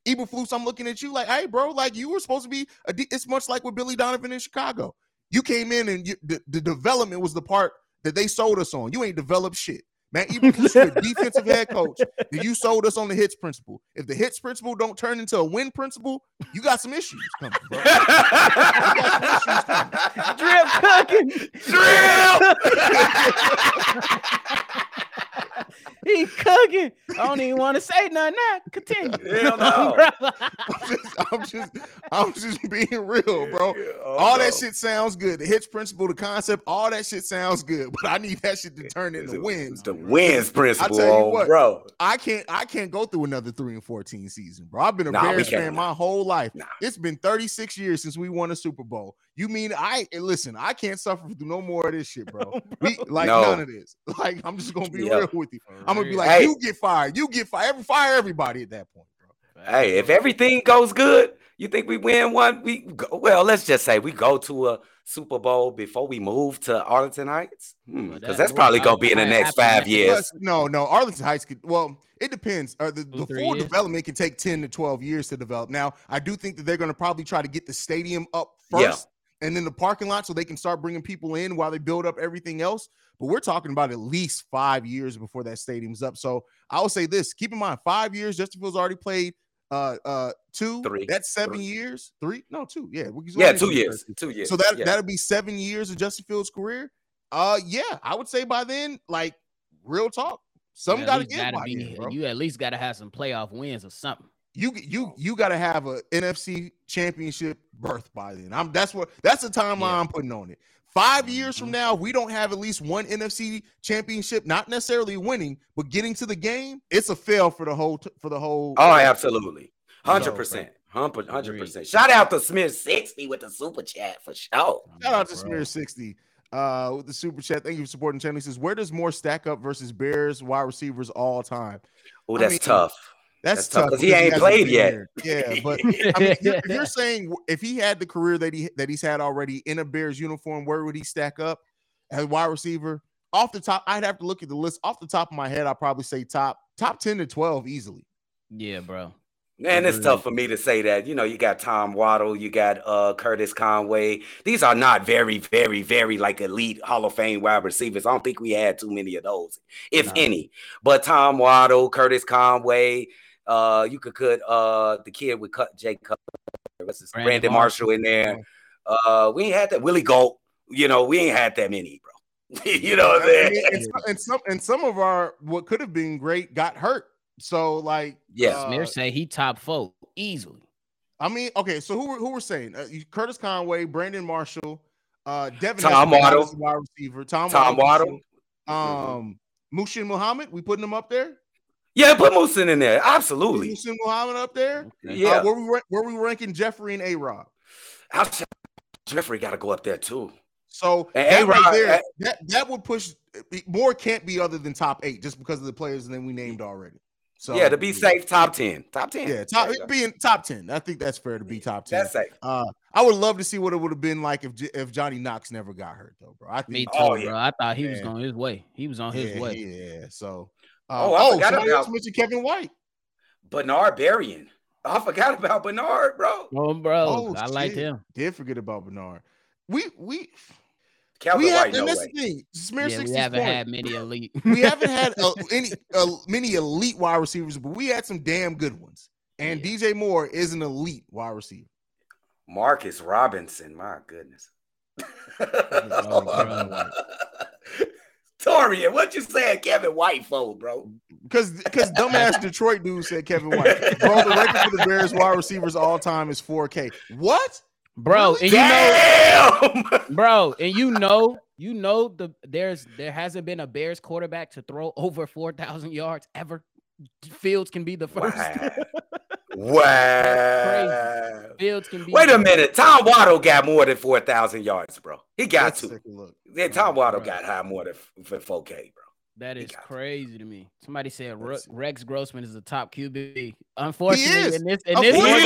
A: Eberflus, I'm looking at you like, hey, bro, like you were supposed to be. A de- it's much like with Billy Donovan in Chicago. You came in and you, the, the development was the part that they sold us on. You ain't developed shit. Man, Eberflus, you're a defensive head coach. That you sold us on the hits principle. If the hits principle don't turn into a win principle, you got some issues coming, bro.
D: Drip cooking. he cooking. I don't even want to say nothing now. Continue.
C: Hell no.
A: I'm just, I'm just, I'm just being real, bro. Oh all that shit sounds good. The hits principle, the concept, all that shit sounds good. But I need that shit to turn into wins.
C: The wins principle, I
A: tell you
C: oh,
A: what,
C: bro.
A: I can't, I can't go through another three and fourteen season, bro. I've been a
C: Nah,
A: Bears fan my whole life.
C: Nah.
A: It's been 36 years since we won a Super Bowl. You mean I listen? I can't suffer through no more of this shit, bro. We like
C: No.
A: none of this. Like I'm just gonna be
C: Yeah.
A: real with you. I'm gonna be like,
C: Hey.
A: you get fired, you get fired, every fire everybody at that point, bro.
C: Hey, if everything goes good, you think we win one? We go, well, let's just say we go to a Super Bowl before we move to Arlington Heights,
D: Well,
C: because
D: that-
C: that's probably gonna be in the next five years.
A: Plus, no, no, Arlington Heights could. Well, it depends. Uh, the, the full
D: years?
A: development can take 10 to 12 years to develop. Now, I do think that they're going to probably try to get the stadium up
C: Yeah.
A: First and then the parking lot so they can start bringing people in while they build up everything else. But we're talking about at least five years before that stadium's up. So I will say this keep in mind, five years, Justin Fields already played uh uh two.
C: Three.
A: That's seven
C: Three.
A: years. Three? No, two. Yeah. we-
C: Yeah, two years. Two years.
A: so that
C: yeah.
A: that'll be seven years of Justin Fields' career. Uh, yeah, I would say by then, like real talk, some
D: You at
A: got to get
D: gotta
A: by
D: be-
A: then.
D: You at least got to have some playoff wins or something.
A: You you you got to have a NFC championship berth by then. I'm that's what that's the timeline
D: Yeah.
A: I'm putting on it. 5 years
C: Mm-hmm.
A: from now, we don't have at least one NFC championship, not necessarily winning, but getting to the game. It's a fail for the whole for the whole.
C: Oh, absolutely. Hundred percent. Hundred percent. Shout out to Smith sixty with the super chat for sure.
A: Shout out to. Smear 60 uh, with the super chat. Thank you for supporting the channel. He says, Where does Moore stack up versus Bears wide receivers all time?
C: Oh,
A: I
C: that's
A: mean,
C: tough.
A: That's,
C: That's tough,
A: tough
C: 'cause he
A: because
C: ain't
A: hasn't
C: played yet.
A: Yeah, but I mean, if you're, you're saying if he had the career that he that he's had already in a Bears uniform, where would he stack up as wide receiver? Off the top, I'd have to look at the list. Off the top of my head, I'd probably say top top ten to twelve easily.
D: Yeah, bro.
C: Man, it's tough for me to say that. You know, you got Tom Waddle, you got uh Curtis Conway. These are not very, very, very like elite Hall of Fame wide receivers. I don't think we had too many of those, if
A: No.
C: any. But Tom Waddle, Curtis Conway, uh, you could put uh the kid with cut Jay Cutler, what's his
D: Brandon
C: Brandon, Marshall in there. Uh, we ain't had that Willie Gault. You know, we ain't had that many, bro. you know what I'm
A: I
C: saying?
A: mean, and, some, and some and some of our what could have been great got hurt. So like,
C: Yeah.
A: uh,
D: Smear say he top four easily.
A: I mean, okay. So who were who were saying uh, Curtis Conway, Brandon Marshall, uh, Devin
C: Tom Waddle.
A: wide receiver, Tom,
C: Tom Waddle.
A: um, Muhsin Muhammad. We putting him up there.
C: Yeah, put Muhsin in there. Absolutely.
A: Muhsin Muhammad up there.
C: Yeah.
A: Uh, where we rank, where we ranking Jeffery and A Rod.
C: Outside, Jeffery got to go up there too.
A: So
C: And
A: that right
C: A-Rod,
A: there,
C: uh,
A: that that would push Moore. Can't be other than top eight just because of the players that we named already. So
C: yeah, to be safe, top ten, top ten.
A: Yeah, top
C: There you go.
A: being top ten. I think that's fair to be top ten.
C: That's safe.
A: Uh, I would love to see what it would have been like if J- if Johnny Knox never got hurt though, bro. I think
D: Me too,
C: Oh, yeah.
D: bro. I thought he was
A: Yeah.
D: going his way. He was on his
A: yeah,
D: way.
A: Yeah, so.
C: Oh,
A: Uh,
C: I
A: oh,
C: forgot
A: somebody
C: about-
A: mentioned Kevin White.
C: Bernard Berrian. I forgot about Bernard, bro.
D: Oh, bro.
A: Oh,
D: I like
A: shit.
D: him.
A: Did forget about Bernard. We we
C: Calvin
A: we have
C: White, no
A: and that's
C: way.
A: the thing. Smear
D: Yeah, we haven't
A: point.
D: had many elite.
A: we haven't had uh, any uh, many elite wide receivers, but we had some damn good ones. And
D: Yeah.
A: DJ Moore is an elite wide receiver.
C: Marcus Robinson, my goodness.
A: Oh, Kevin White.
C: Torian, what you saying, Kevin White for, bro?
A: Because because dumbass Detroit dude said Kevin White. Bro, the record for the Bears wide receivers all time is 4K. What?
D: Bro, and you know, bro, and you know, you know the there's there hasn't been a Bears quarterback to throw over four thousand yards ever. Fields can be the first.
C: wow. Wow.
D: Fields can be.
C: Wait a minute. Tom Waddle got more than 4,000 yards, bro. He got
A: Let's
C: to.
A: take look.
C: Yeah, Tom Waddle
D: Right.
C: got high more than f- 4K, bro.
D: That
C: He
D: is
C: got to.
D: crazy to me. Somebody said
A: Let's see.
D: Rex Grossman is the top QB. Unfortunately,
A: is.
D: in this in this
A: Unfortunately,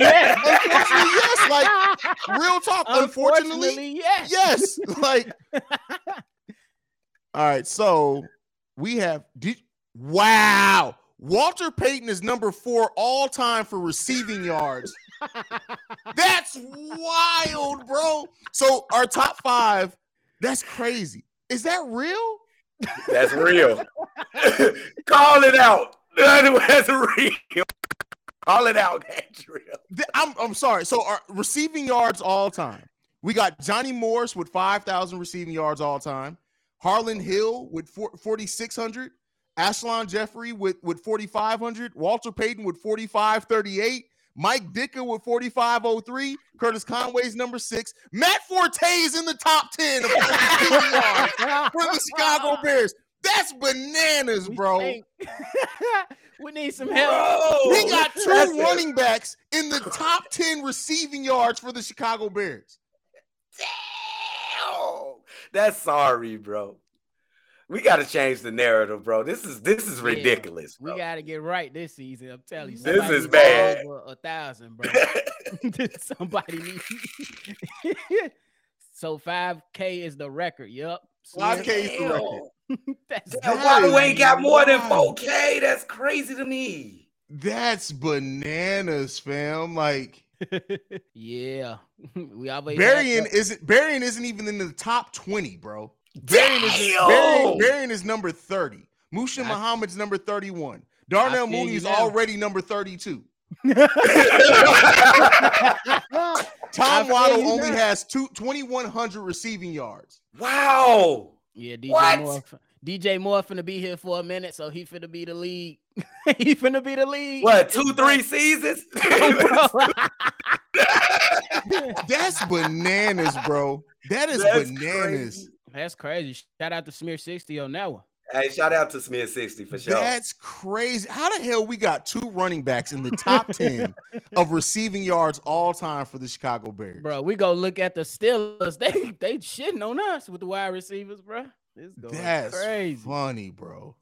D: yes.
A: Unfortunately, yes. Like real talk. Unfortunately,
D: Unfortunately, yes.
A: yes. Like, all right. So we have. Did, wow. Walter Payton is number four all time for receiving yards. That's wild, bro. So our top five. That's crazy. Is that real?
C: That's real. Call it out. That's real. Call it out. That's real.
A: I'm I'm sorry. So our receiving yards all time. We got Johnny Morris with 5,000 receiving yards all time. Harlan Hill with 4,600. Alshon Jeffery with, with 4,500. Walter Payton with 4,538. Mike Ditka with 4,503. Curtis Conway's number six. Matt Forte is in the top 10 of receiving for the Chicago Bears. That's bananas, bro.
D: stink. we need some help.
C: Bro,
A: We got
C: that's
A: two
C: it.
A: running backs in the top 10 receiving yards for the Chicago Bears.
C: Damn. That's sorry, bro. We got to change the narrative, bro. This is this is
D: Yeah,
C: ridiculous,
D: We got to get right this season. I'm telling you.
C: This is bad.
D: A thousand, bro. Somebody needs. so 5K is the record. Yep.
A: 5K is the record.
D: That's
C: Damn,
A: That
C: Waddle
A: is
C: ain't got more than 4K. That's crazy to me.
A: That's bananas, fam. Like
D: yeah. we always
A: Berrian
D: have
A: isn't Berrian isn't even in the top 20, bro. Berrian is,
C: Damn.
A: Berrian, Berrian is number 30. Muhsin
D: I-
A: Muhammad's number 31. Darnell Mooney
D: is
A: already number 32. Tom Waddle only
D: now.
A: has two, 2,100 receiving yards.
C: wow.
D: Yeah, DJ
C: What?
D: Moore. DJ Moore finna be here for a minute, so he finna be the lead. he finna be the lead.
C: What, two, three seasons?
A: That's bananas, bro. That is
C: That's
A: bananas.
C: crazy.
D: That's crazy. Shout out to Smear 60 on that one.
C: Hey, shout out to Smith 60 for sure.
A: That's crazy. How the hell we got two running backs in the top 10 of receiving yards all time for the Chicago Bears?
D: Bro, we go look at the Steelers. They they shitting on us with the wide receivers, bro. It's going
A: That's
D: crazy.
A: funny, bro.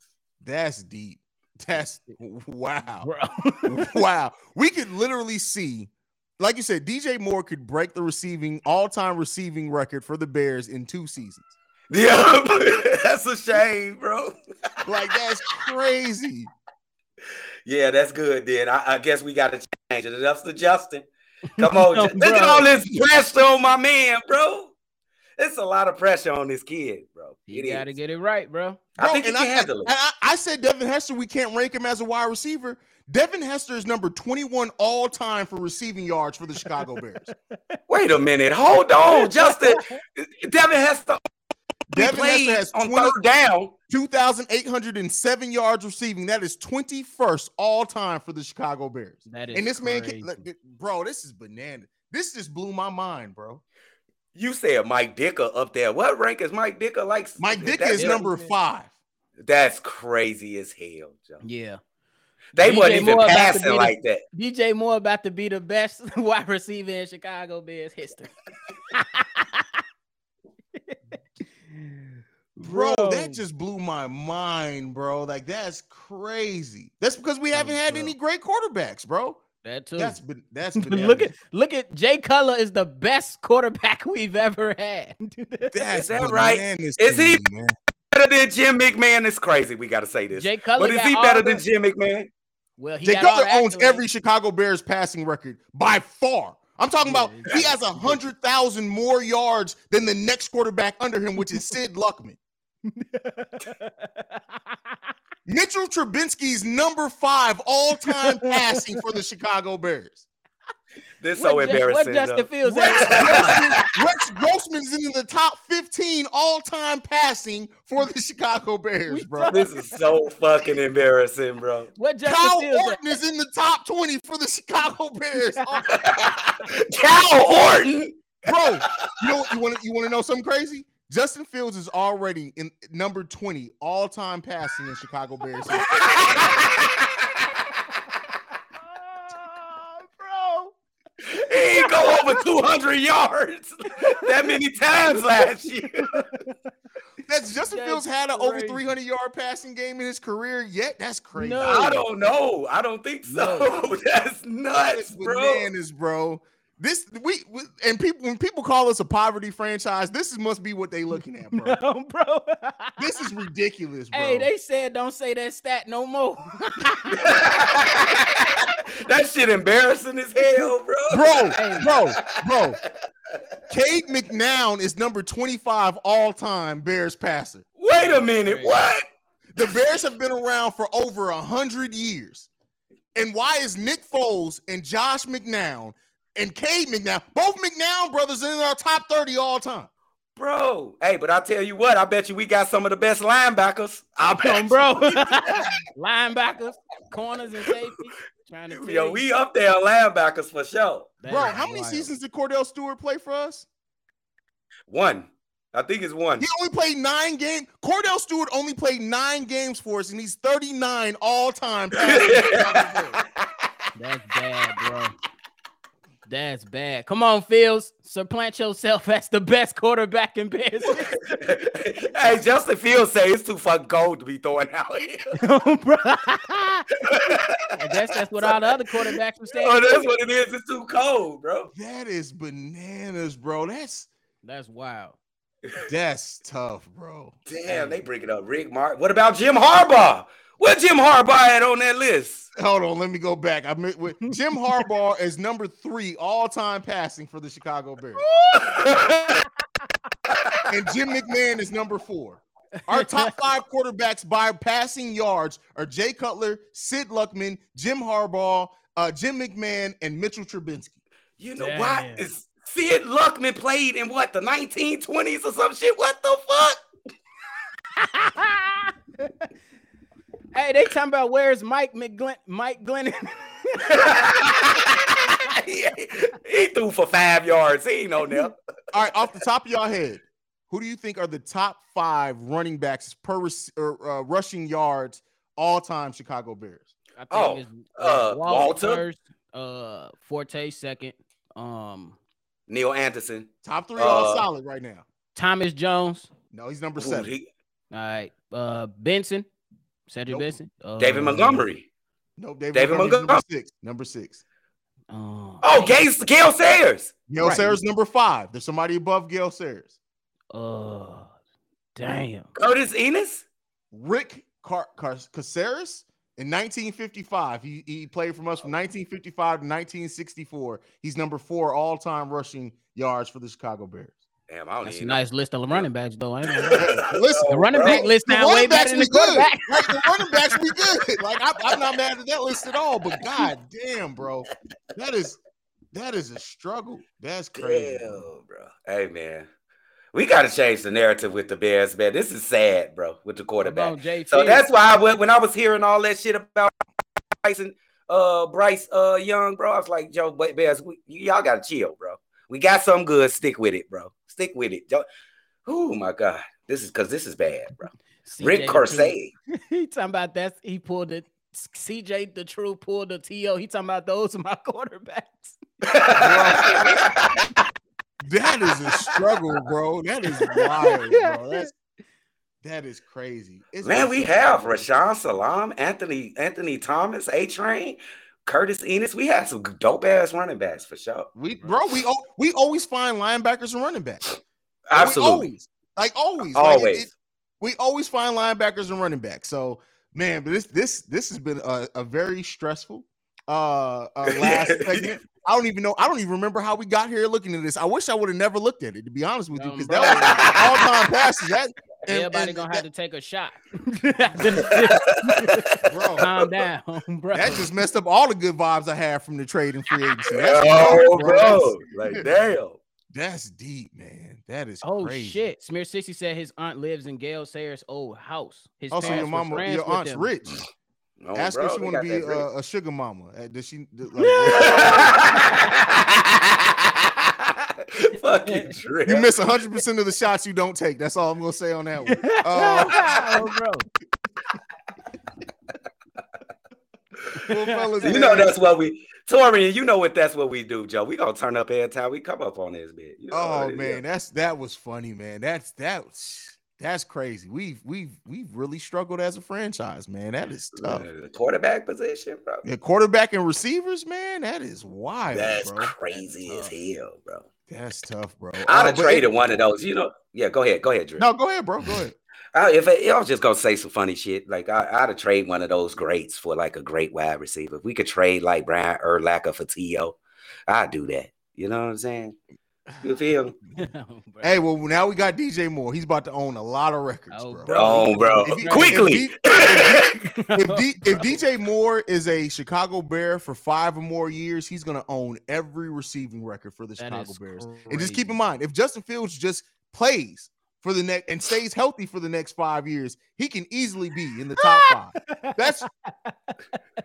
A: That's deep. That's wow.
D: Bro.
A: wow. We could literally see, like you said, DJ Moore could break the receiving all-time receiving record for the Bears in two seasons.
C: Yeah, that's a shame, bro.
A: Like that's crazy.
C: Yeah, that's good. Then I, I guess we got to change it. That's the Justin. Come on,
D: No,
C: look at all this pressure on my man, bro. It's a lot of pressure on this kid, bro.
D: You
C: It
D: gotta get it right, bro.
C: I
A: Bro,
C: think he can handle it.
A: I, I said Devin Hester, we can't rank him as a wide receiver. Devin Hester is number 21 all time for receiving yards for the Chicago Bears.
C: Wait a minute. Hold on, Justin. Devin has to
A: Devin Hester has
C: on
A: 20
C: down.
A: 2,807 yards receiving. That is 21st all time for the Chicago Bears.
D: That is
A: And this man, can, look, bro, this is banana. This just blew my mind, bro.
C: You said Mike Ditka up there. What rank is Mike Ditka like?
A: Mike Dick
C: That's-
A: is number five.
C: That's crazy as hell, Joe.
D: Yeah.
C: They
D: DJ
C: wasn't even
D: Moore
C: passing
D: be the-
C: like that.
D: DJ Moore about to be the best wide receiver in Chicago Bears history.
A: Bro, that just blew my mind, bro. Like that's crazy. That's because we haven't had
D: bro.
A: any great quarterbacks, bro.
D: that too.
A: That's been that's been
D: look at look at Jay Cutler is the best quarterback we've ever had.
A: that's
C: Is that right? Is he-
A: man.
C: Better than Jim McMahon. It's crazy. We got to say this.
D: Jay Cutler
C: But is he better
D: the-
C: than Jim McMahon?
D: Well, he
A: Jay
D: got
A: Cutler owns
D: accolades.
A: every Chicago Bears passing record by far. I'm talking
D: Yeah,
A: about he has a hundred thousand more yards than the next quarterback under him, which is Sid Luckman. Mitchell Trubisky's number five all-time passing for the Chicago Bears.
C: This is so
D: What
C: embarrassing.
D: What Justin. Fields
A: Rex? Grossman, Rex Grossman's in the top 15 all-time passing for the Chicago Bears, bro.
C: This is so fucking embarrassing, bro.
D: what Justin
A: Kyle
D: Fields at?
A: Orton is in the top 20 for the Chicago Bears.
C: Cal Orton.
A: bro, you know you want to you want to know something crazy? Justin Fields is already in number 20 all time passing in Chicago Bears. Ah, he go
C: over 200 yards that many times last year.
A: That's Justin
D: that's
A: Fields had an over 300 yard passing game in his career yet. That's crazy.
D: No.
C: I don't know. I don't think so. No. That's nuts, bro.
A: Bananas, bro. This we, we and people when people call us a poverty franchise, this is, must be what they looking at, bro.
D: No, bro.
A: This is ridiculous, bro.
D: Hey, they said don't say that stat no more.
C: that shit embarrassing as hell, bro.
A: bro, bro, bro. Cade McNown is number 25 all time Bears passer.
C: Wait a minute. What?
A: The Bears have been around for over a hundred years. And why is Nick Foles and Josh McNown and Cade McNown, both McNown brothers in our top 30 all time?
C: Bro, hey, but I'll tell you what, I bet you we got some of the best linebackers. I bet
D: Come, bro. Linebackers, corners, and safety. Trying to
C: Yo, we up there on linebackers for sure.
D: That
A: Bro, how many
D: wild.
A: seasons did Kordell Stewart play for us?
C: One. I think it's one.
A: He only played nine games. Kordell Stewart only played nine games for us, and he's 39 all time.
D: That's bad, bro. That's bad. Come on, Fields. Supplant yourself as the best quarterback in Bears.
C: hey, Justin Fields say it's too fucking cold to be throwing out here.
D: Oh, bro. I guess that's what all the other quarterbacks were saying.
C: Oh, that's what it is. It's too cold, bro.
A: that is bananas, bro. That's
D: That's wild.
A: that's tough, bro.
C: Damn, they bring it up. Rick Mark. What about Jim Harbaugh? What Jim Harbaugh at on that list?
A: Hold on, let me go back. I meant with Jim Harbaugh is number three all time passing for the Chicago Bears, and Jim McMahon is number four. Our top five quarterbacks by passing yards are Jay Cutler, Sid Luckman, Jim Harbaugh, uh, Jim McMahon, and Mitchell Trubisky.
C: You know
D: Damn.
C: what? Is Sid Luckman played in what the 1920s or some shit? What the fuck?
D: hey, they talking about where's Mike McGlynn? Mike Glennon.
C: he, he threw for five yards. He ain't on there.
A: All right, off the top of your head, who do you think are the top five running backs per or, uh, rushing yards all time Chicago Bears?
D: I think
C: Oh,
D: it's
C: uh,
D: Walter
C: Walter?
D: first, uh, Forte second, um,
C: Neal Anderson.
A: Top three all
C: Uh,
A: solid right now.
D: Thomas Jones.
A: No, he's number
C: Ooh,
A: seven.
C: he-
D: All right, uh, Benson, Cedric
A: Nope.
D: Benson, uh,
C: David Montgomery.
A: no, David,
C: David
A: Montgomery's number
C: Montgomery.
A: six. Number six.
D: Uh,
C: Oh, Gale, Gale Sayers.
A: Gale
D: Right.
A: Sayers number five. There's somebody above Gale Sayers.
D: uh, damn.
C: Curtis Enis.
A: Rick Car- Car- Casares in 1955. He, he played from us from 1955 to 1964. He's number four all time rushing yards for the Chicago Bears.
C: Damn, I don't
D: That's a
C: even know.
D: nice list of running backs, though. Ain't it?
A: Listen,
D: The running
C: bro.
D: back list now way
A: running
D: better
A: backs
D: than
A: be
D: the
A: good.
D: quarterback.
A: Like the running backs be good. Like I, I'm not mad at that list at all. But god damn, bro, that is that is a struggle. That's crazy. bro.
C: Damn, bro. Hey, man. We got to change the narrative with the Bears, man. This is sad, bro, with the quarterback.
D: on,
C: So that's why I went when I was hearing all that shit about Bryce and uh Bryce uh Young, bro. I was like, Joe Ba- Bears, we, y'all gotta chill, bro. We got some good. Stick with it, bro. Stick with it. Oh my god, this is because this is bad, bro.
D: CJ
C: Rick
D: the
C: Corsay.
D: He talking about that. He pulled the CJ the True pulled the TO. He talking about those are my quarterbacks.
A: That is a struggle, bro. That is wild, bro. That's that is crazy. It's
C: Man, we have Rashaan Salaam, Anthony Anthony Thomas, A Train, Curtis Enis. We had some dope ass running backs for sure.
A: we bro. We we always find linebackers and running backs. We
C: Absolutely,
A: always, like always, Like, it-
C: always.
A: it- we always find linebackers and running backs. So man, but this this this has been a, a very stressful uh, uh last segment. I don't even know. I don't even remember how we got here looking at this. I wish I would have never looked at it to be honest with you, because
D: bro.
A: that was all time passes. That and-
D: Everybody
A: and
D: gonna
A: that,
D: have to take a shot.
A: Bro.
D: Calm down, bro.
A: That just messed up all the good vibes I had from the trade and free agency. That's
C: oh,
A: tough,
C: bro, like damn.
A: That's deep, man. That is
D: Oh
A: crazy.
D: shit! Smear sixty said his aunt lives in Gale Sayers' old house. His
A: Also, your mama, your
D: with
A: aunt's
D: them.
A: rich.
C: Oh,
A: Ask
C: bro,
A: her if she want to be uh, a sugar mama. Uh, does she? Like,
C: Fucking trip.
A: you miss hundred percent of the shots you don't take. That's all I'm gonna say on that one. Uh,
D: oh, bro.
C: you know that's what we Torian, you know what that's what we do, Joe. We gonna turn up every time we come up on this bit. You know
A: oh man, that's that was funny, man. That's that's that's crazy. We've we've we've really struggled as a franchise, man. That is tough.
C: The quarterback position, bro.
A: The quarterback and receivers, man. That is wild.
C: That's
A: bro.
C: crazy
A: that's
C: as hell, bro.
A: That's tough, bro.
C: I'd have uh, traded one of those. You know, yeah. Go ahead, go ahead, Drew.
A: No, go ahead, bro. Go ahead.
C: I, if I, I, was just gonna say some funny shit, like I, would have trade one of those greats for like a great wide receiver. If we could trade like Brian Urlacher for T.O., I'd do that. You know what I'm saying? You feel?
A: hey, well, now we got DJ Moore. He's about to own a lot of records,
C: oh,
A: bro.
C: bro. Oh, bro. If, Quickly.
A: If, if, if, if, DJ Moore is a Chicago Bear for five or more years, he's going to own every receiving record for the that Chicago Bears. Crazy. And just keep in mind, if Justin Fields just plays for the next and stays healthy for the next five years, he can easily be in the top five. That's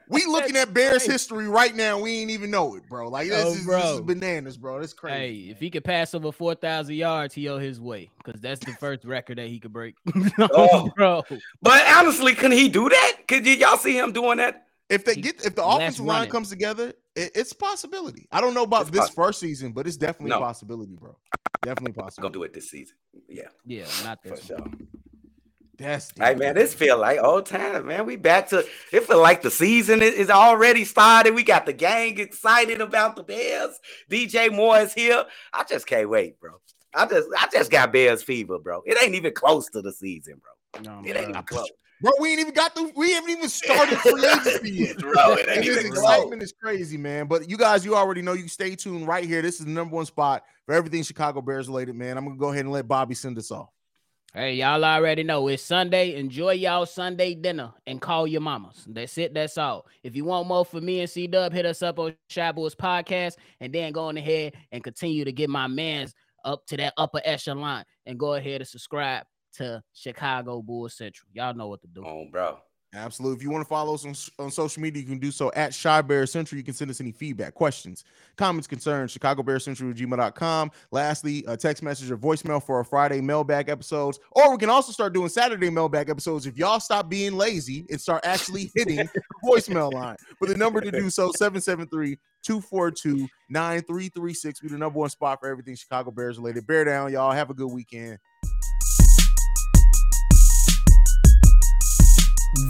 A: we looking at Bears history right now. We ain't even know it, bro. Like this, oh, is, this is bananas, bro. That's crazy.
D: Hey, if he could pass over four thousand yards, he owe his way because that's the first record that he could break.
C: oh, bro. But honestly, can he do that? Could y'all see him doing that?
A: If they get if the offensive line comes together, it, it's possibility. I don't know about it's this possible. first season, but it's definitely no. a possibility, bro. Definitely possible.
C: Gonna do it this season. Yeah.
D: Yeah, not this For sure.
A: That's
C: hey man, this feel like old time, man. We back to it feel like the season is already started. We got the gang excited about the Bears. DJ Moore is here. I just can't wait, bro. I just I just got Bears fever, bro. It ain't even close to the season, bro. No, it ain't even close.
A: Bro, we ain't even got the we haven't even started free agency yet. Bro, it ain't even excitement is crazy, man. But you guys, you already know you stay tuned right here. This is the number one spot for everything Chicago Bears related, man. I'm gonna go ahead and let Bobby send us off.
D: Hey, y'all already know it's Sunday. Enjoy y'all Sunday dinner and call your mamas. That's it. That's all. If you want more for me and CDubb, hit us up on Shabo's podcast and then go on ahead and continue to get my man's up to that upper echelon and go ahead and subscribe to Chicago Bulls Central. Y'all know what to do.
C: Oh, bro.
A: Absolutely. If you want to follow us on, on social media, you can do so at Chi Bear Central. You can send us any feedback, questions, comments, concerns, Chicago Bear Central at gmail.com. Lastly, a text message or voicemail for our Friday mailbag episodes. Or we can also start doing Saturday mailbag episodes if y'all stop being lazy and start actually hitting the voicemail line. But the number to do so, 773 242 9336. Be the number one spot for everything Chicago Bears related. Bear down, y'all. Have a good weekend.